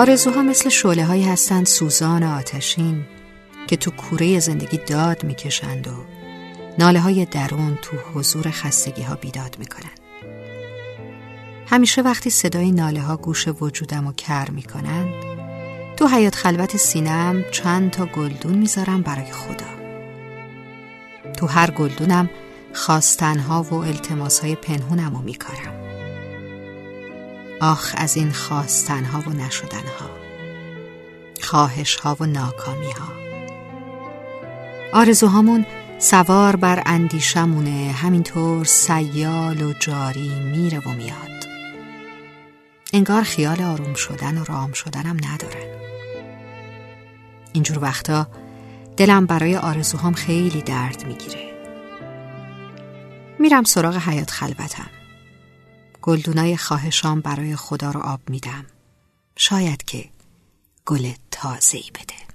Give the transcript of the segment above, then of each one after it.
آرزوها مثل شعله هایی هستند سوزان آتشین که تو کوره زندگی داد می‌کشند و ناله های درون تو حضور خستگی ها بیداد می‌کنند. همیشه وقتی صدای ناله ها گوش وجودم و کر می‌کنند تو حیات خلوت سینم چند تا گلدون می‌ذارم برای خدا. تو هر گلدونم خواستنها و التماسهای پنهونم رو میکارم. آخ از این خواستنها و نشدنها خواهشها و ناکامیها. آرزوهامون سوار بر اندیشمونه همینطور سیال و جاری میره و میاد. انگار خیال آروم شدن و رام شدنم ندارن اینجور وقتا دلم برای آرزوهام خیلی درد می‌گیره. میرم سراغ حیات خلوتم. گلدونای خواهشام برای خدا رو آب میدم. شاید که گل تازه‌ای بده.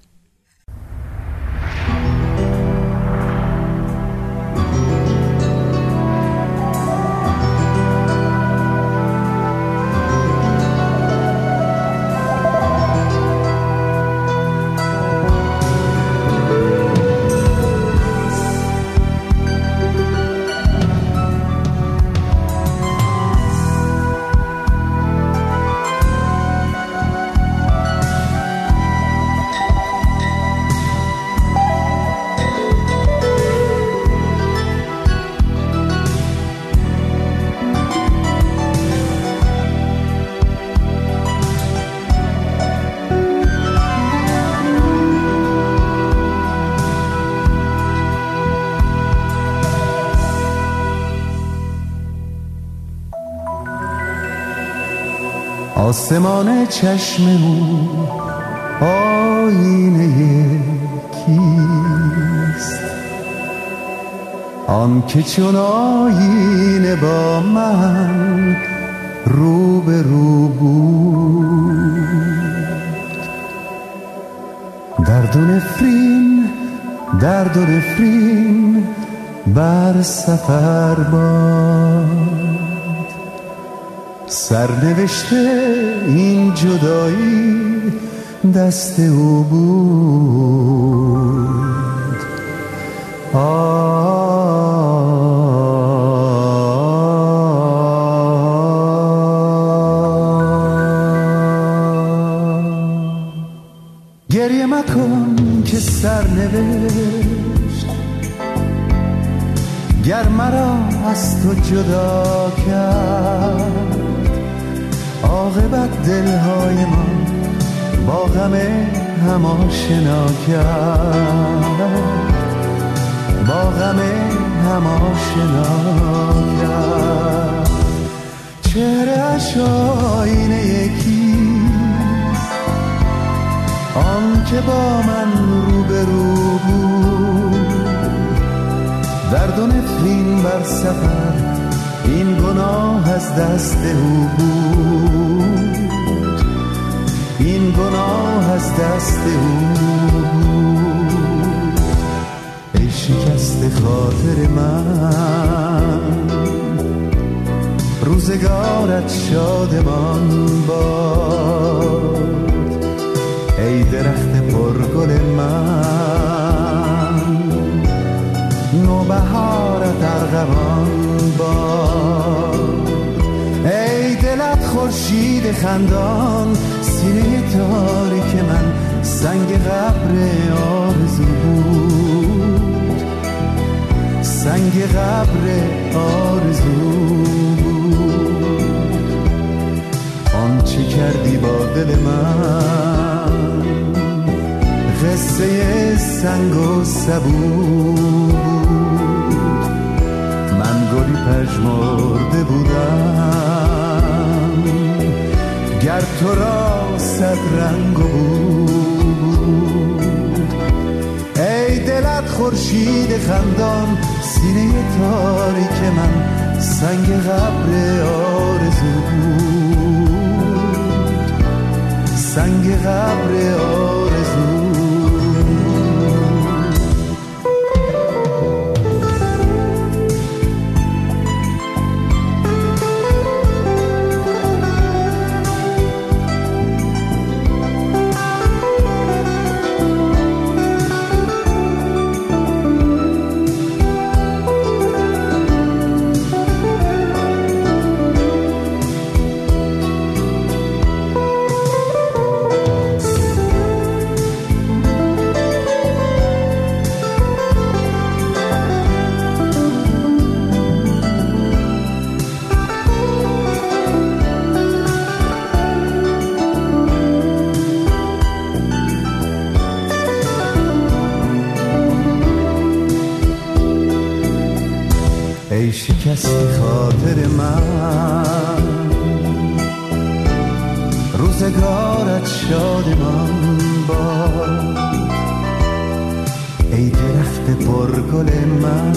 آسمان چشممون آینه کیست؟ آن که چون آینه با من رو به رو بود. درد و نفرین درد و نفرین بر سفر باد سرنوشته این جدایی دست او بود. گریه مکن که سرنوشت. گر مرا از تو جدا کرد عاقبت دلهای ما با غم هم آشنا کرد. با غم هم آشنا کرد. چهرش آینه یکی. آن که با من روبرو بود. درد و نفرین بر سفر این گناه از دست او بود. این گناه از دست او بود. ای شکست خاطر من. روزگارت شادمان باد خورشید خندان سینه تاریک من سنگ قبر آرزو بود. سنگ قبر آرزو بود. آنچه کردی با دل من؟ قصه سنگ و سبود گلی پژمرده بودم. در تو را صد رنگ بود. ای دلت خورشید خندان سینه تاری که من سنگ قبر آرزو بود. سنگ قبر آرزو شکستی خاطر من؟ روزگارت شادمان باد ای درخت پرگل من.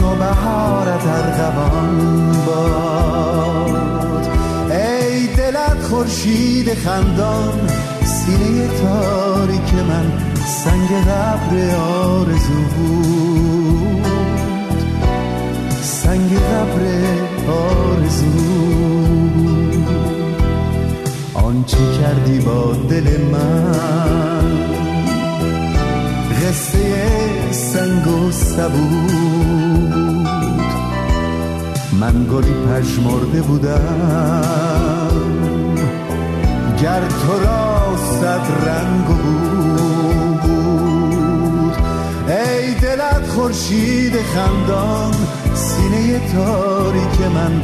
نوبهارت ارغوان باد. ای دلت خورشید خندان سینه تاریک من سنگ قبر آرزو بود. سبود من گلی پژمرده بودم. گر تو را صد رنگ بود. ای دلت خورشید خندان سینه تاریک من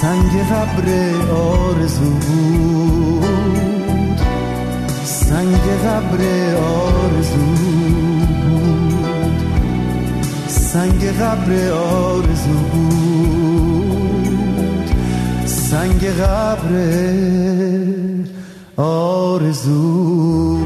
سنگ قبر آرزو بود. سنگ قبر آرزو بود سنگ قبر آرزو بود. سنگ قبر آرزو.